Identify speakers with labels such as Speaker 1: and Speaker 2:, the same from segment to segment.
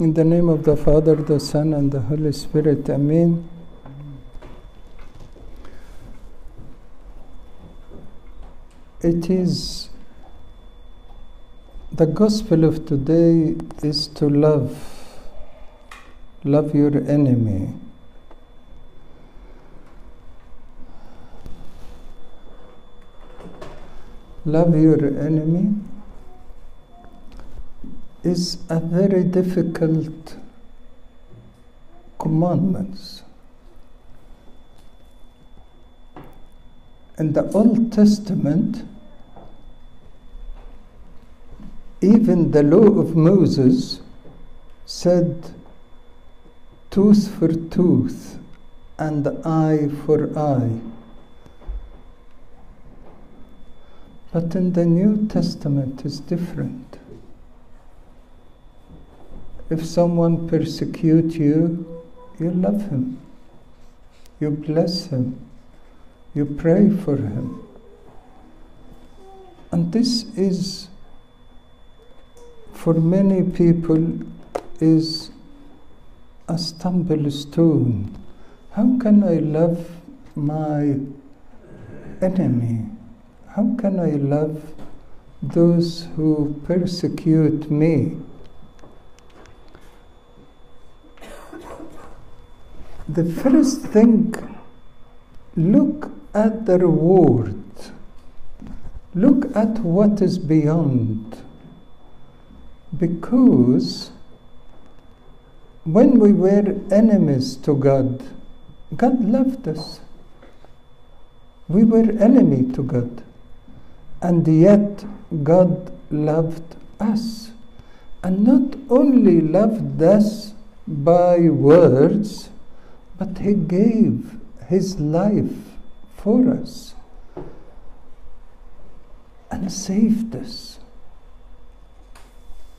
Speaker 1: In the name of the Father, the Son, and the Holy Spirit, Amen. It is the gospel of today is to love, love your enemy. Love your enemy is a very difficult commandment. In the Old Testament, even the law of Moses said tooth for tooth and eye for eye. But in the New Testament it's different. If someone persecute you, you love him. You bless him. You pray for him. And this is for many people is a stumbling stone. How can I love my enemy? How can I love those who persecute me? The first thing, look at the reward. Look at what is beyond. Because when we were enemies to God, God loved us. We were enemy to God. And yet God loved us. And not only loved us by words, but He gave His life for us and saved us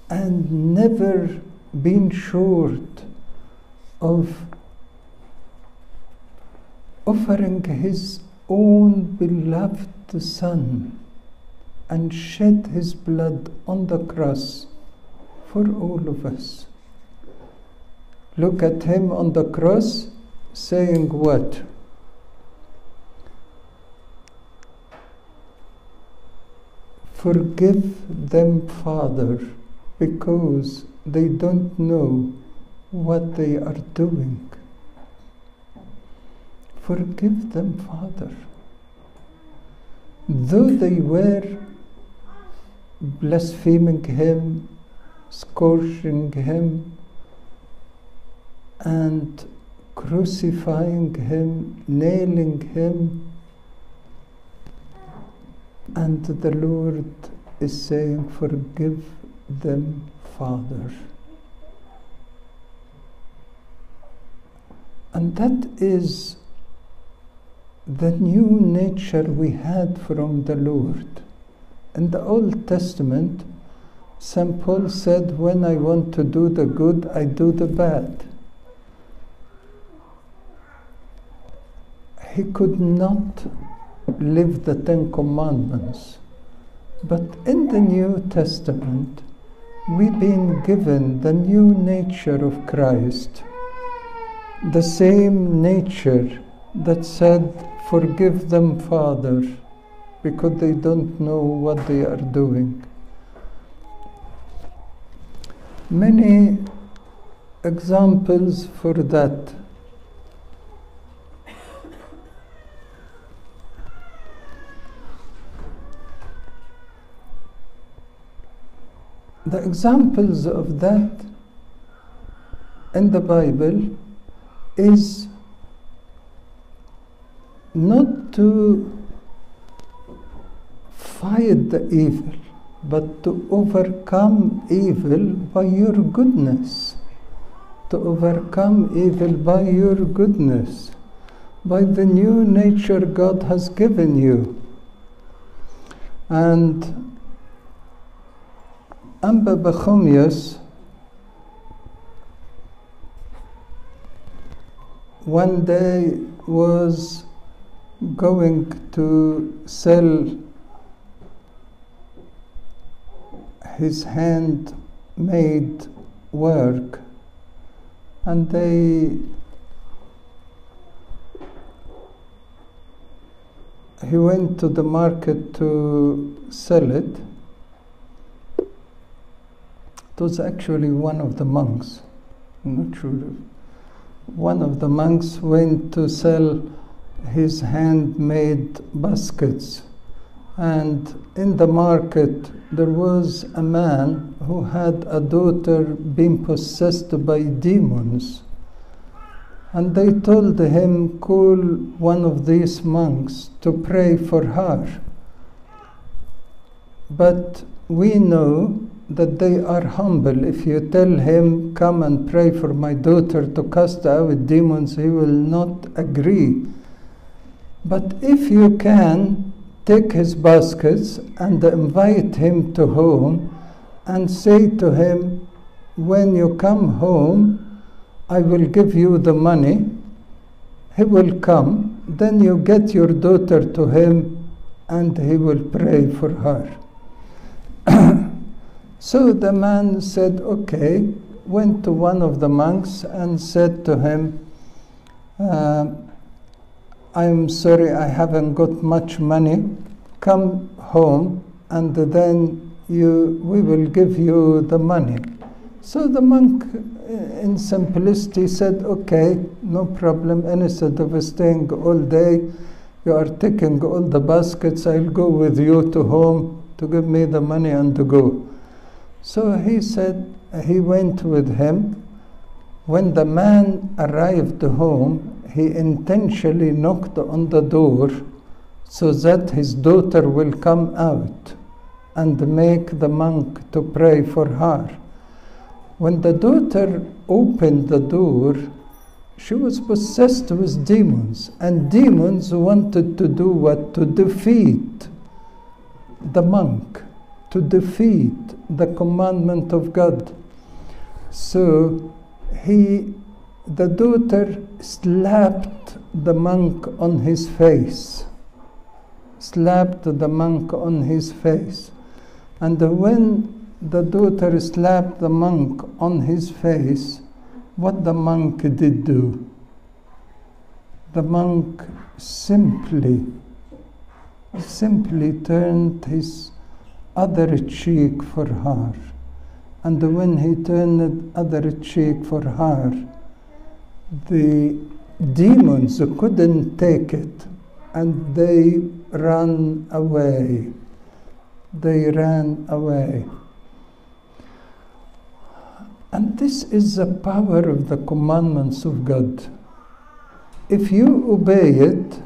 Speaker 1: and never been short of offering His own beloved Son and shed His blood on the cross for all of us. Look at Him on the cross saying what? Forgive them, Father, because they don't know what they are doing. Forgive them, Father. Though they were blaspheming Him, scourging Him, and crucifying him, nailing him, and the Lord is saying, Forgive them, Father. And that is the new nature we had from the Lord. In the Old Testament, St. Paul said, When I want to do the good, I do the bad. He could not live the Ten Commandments. But in the New Testament, we've been given the new nature of Christ, the same nature that said, Forgive them, Father, because they don't know what they are doing. Many examples for that. The examples of that in the Bible is not to fight the evil, but to overcome evil by your goodness. To overcome evil by your goodness, by the new nature God has given you. And Amba Bachomius one day was going to sell his handmade work and they he went to the market to sell it. Was actually one of the monks. Not sure. One of the monks went to sell his handmade baskets. And in the market, there was a man who had a daughter being possessed by demons. And they told him, call one of these monks to pray for her. But we know that they are humble. If you tell him, come and pray for my daughter to cast out demons, he will not agree. But if you can, take his baskets and invite him to home and say to him, when you come home, I will give you the money. He will come. Then you get your daughter to him and he will pray for her. So the man said, okay, went to one of the monks and said to him, uh, I'm sorry, I haven't got much money. Come home, and then you, we will give you the money. So the monk, in simplicity, said, Okay, no problem. Instead of staying all day, you are taking all the baskets. I'll go with you to home to give me the money and to go. So he said, he went with him. When the man arrived home, he intentionally knocked on the door so that his daughter will come out and make the monk to pray for her. When the daughter opened the door, she was possessed with demons, and demons wanted to do what? To defeat the monk, to defeat the commandment of God. So he the daughter slapped the monk on his face, slapped the monk on his face. And when the daughter slapped the monk on his face, what the monk did do? The monk simply, simply turned his other cheek for her. And when he turned other cheek for her, the demons couldn't take it and they ran away. They ran away. And this is the power of the commandments of God. If you obey it,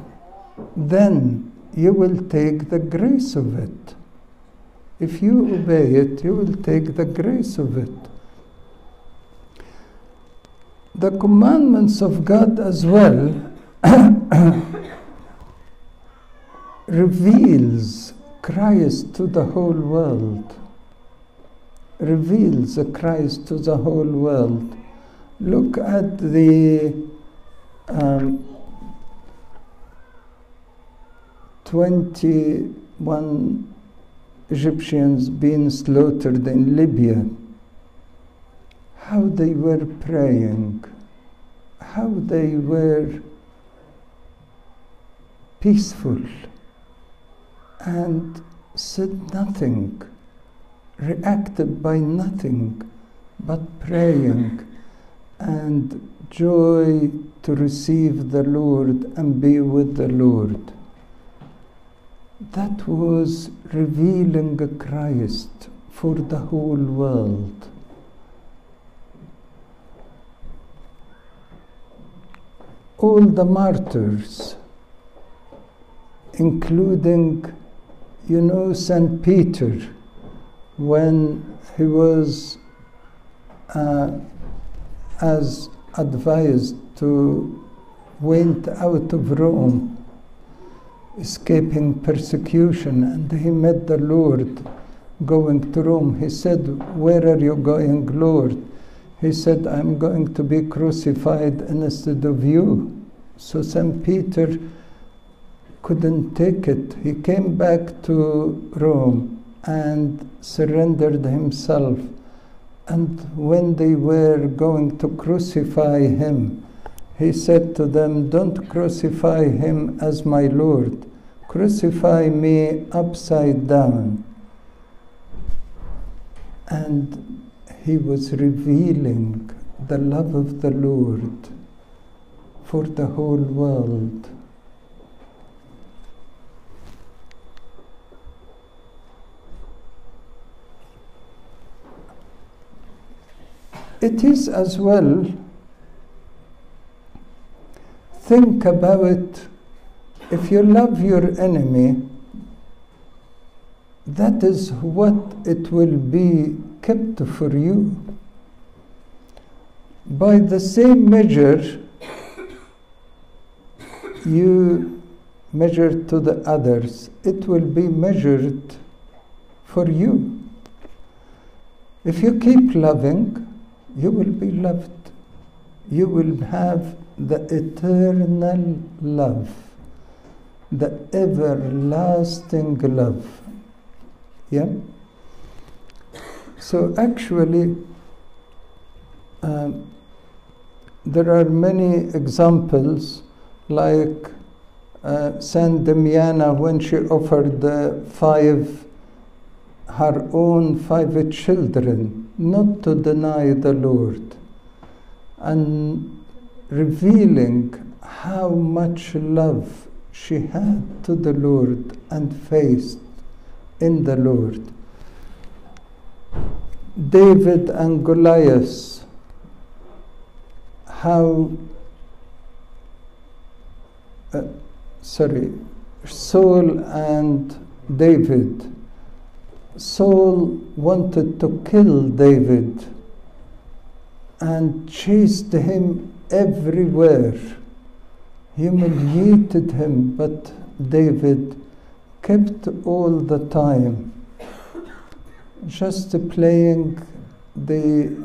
Speaker 1: then you will take the grace of it. If you obey it, you will take the grace of it the commandments of God as well reveals Christ to the whole world. Reveals Christ to the whole world. Look at the um, 21 Egyptians being slaughtered in Libya. How they were praying, how they were peaceful. And said nothing, reacted by nothing but praying. And joy to receive the Lord and be with the Lord. That was revealing Christ for the whole world. all the martyrs, including, you know, St. Peter, when he was uh, as advised to went out of Rome, escaping persecution, and he met the Lord going to Rome. He said, Where are you going, Lord? He said, I'm going to be crucified instead of you. So St. Peter couldn't take it. He came back to Rome and surrendered himself And when they were going to crucify him, he said to them, Don't crucify him as my Lord, crucify me upside down. And he was revealing the love of the Lord for the whole world. It is as well, think about if you love your enemy, that is what it will be kept for you. By the same measure, you measure to the others, it will be measured for you. If you keep loving, you will be loved. You will have the eternal love, the everlasting love. Yeah? So actually, um, there are many examples like uh, Saint Damiana when she offered the five her own five children not to deny the Lord and revealing how much love she had to the Lord and faith in the Lord. David and Goliath, how, uh, sorry, Saul and David. Saul wanted to kill David and chased him everywhere, humiliated him, but David kept all the time. Just playing the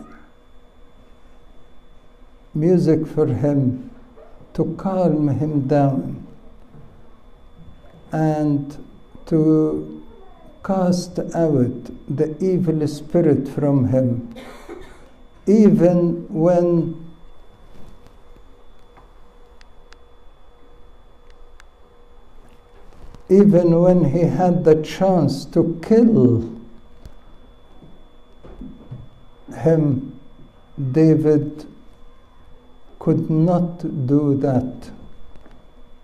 Speaker 1: music for him to calm him down and to cast out the evil spirit from him, even when even when he had the chance to kill him, David could not do that,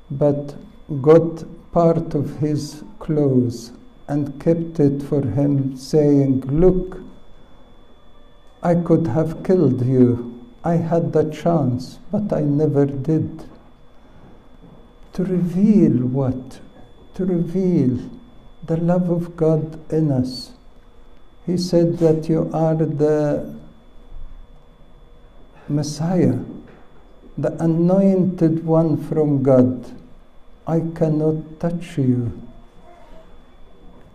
Speaker 1: but got part of his clothes and kept it for him, saying, Look, I could have killed you. I had the chance, but I never did. To reveal what? To reveal the love of God in us. He said that you are the Messiah, the anointed one from God. I cannot touch you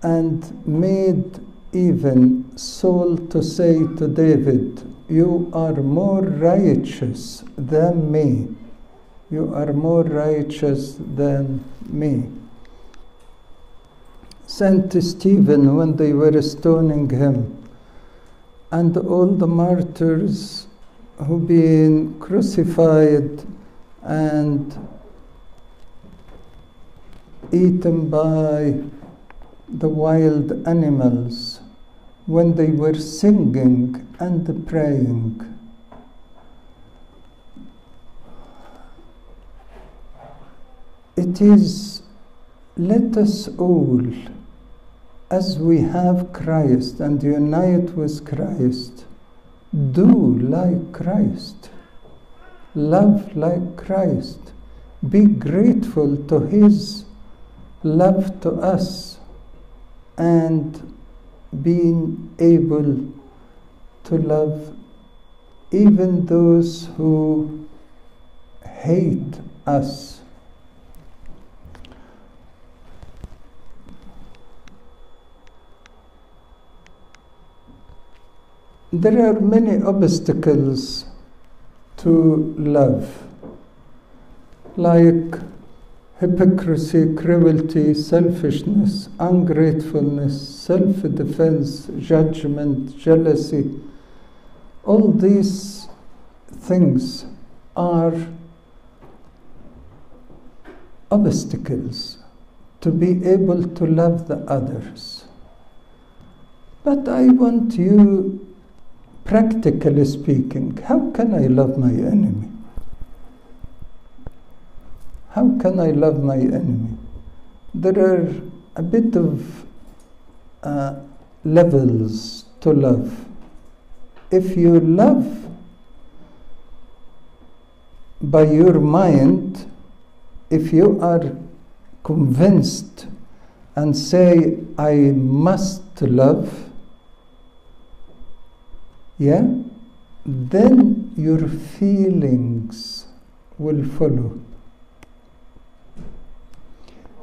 Speaker 1: and made even Saul to say to David, You are more righteous than me. You are more righteous than me. Saint Stephen, when they were stoning him, and all the martyrs who been crucified and eaten by the wild animals when they were singing and praying. It is, let us all, as we have Christ and unite with Christ, do like Christ, love like Christ, be grateful to His love to us and being able to love even those who hate us. There are many obstacles to love, like hypocrisy, cruelty, selfishness, ungratefulness, self defense, judgment, jealousy, All these things are obstacles to be able to love the others. But I want you, practically speaking, how can I love my enemy? How can I love my enemy? There are a bit of uh, levels to love. If you love by your mind, if you are convinced and say, I must love, yeah, then your feelings will follow.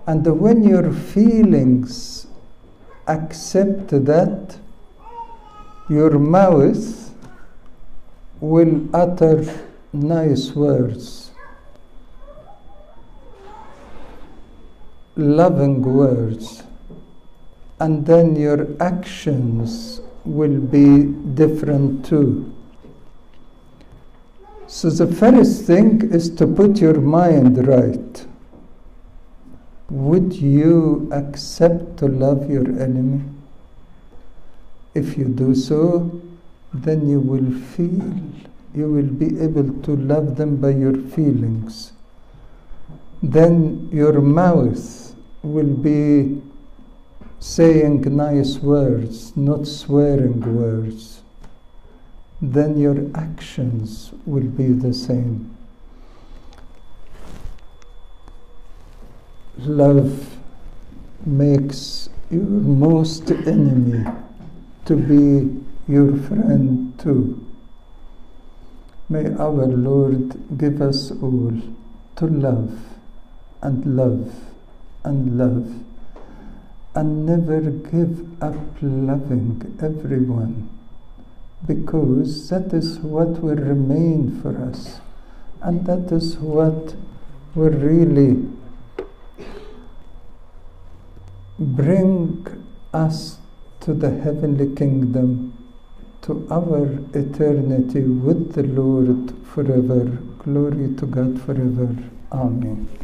Speaker 1: And when your feelings accept that, your mouth will utter nice words, loving words, and then your actions will be different too. So, the first thing is to put your mind right. Would you accept to love your enemy? If you do so, then you will feel, you will be able to love them by your feelings. Then your mouth will be saying nice words, not swearing words. Then your actions will be the same. love makes your most enemy to be your friend too. May our Lord give us all to love and love and love and never give up loving everyone because that is what will remain for us and that is what will really bring us to the heavenly kingdom, to our eternity with the Lord forever. Glory to God forever. Amen.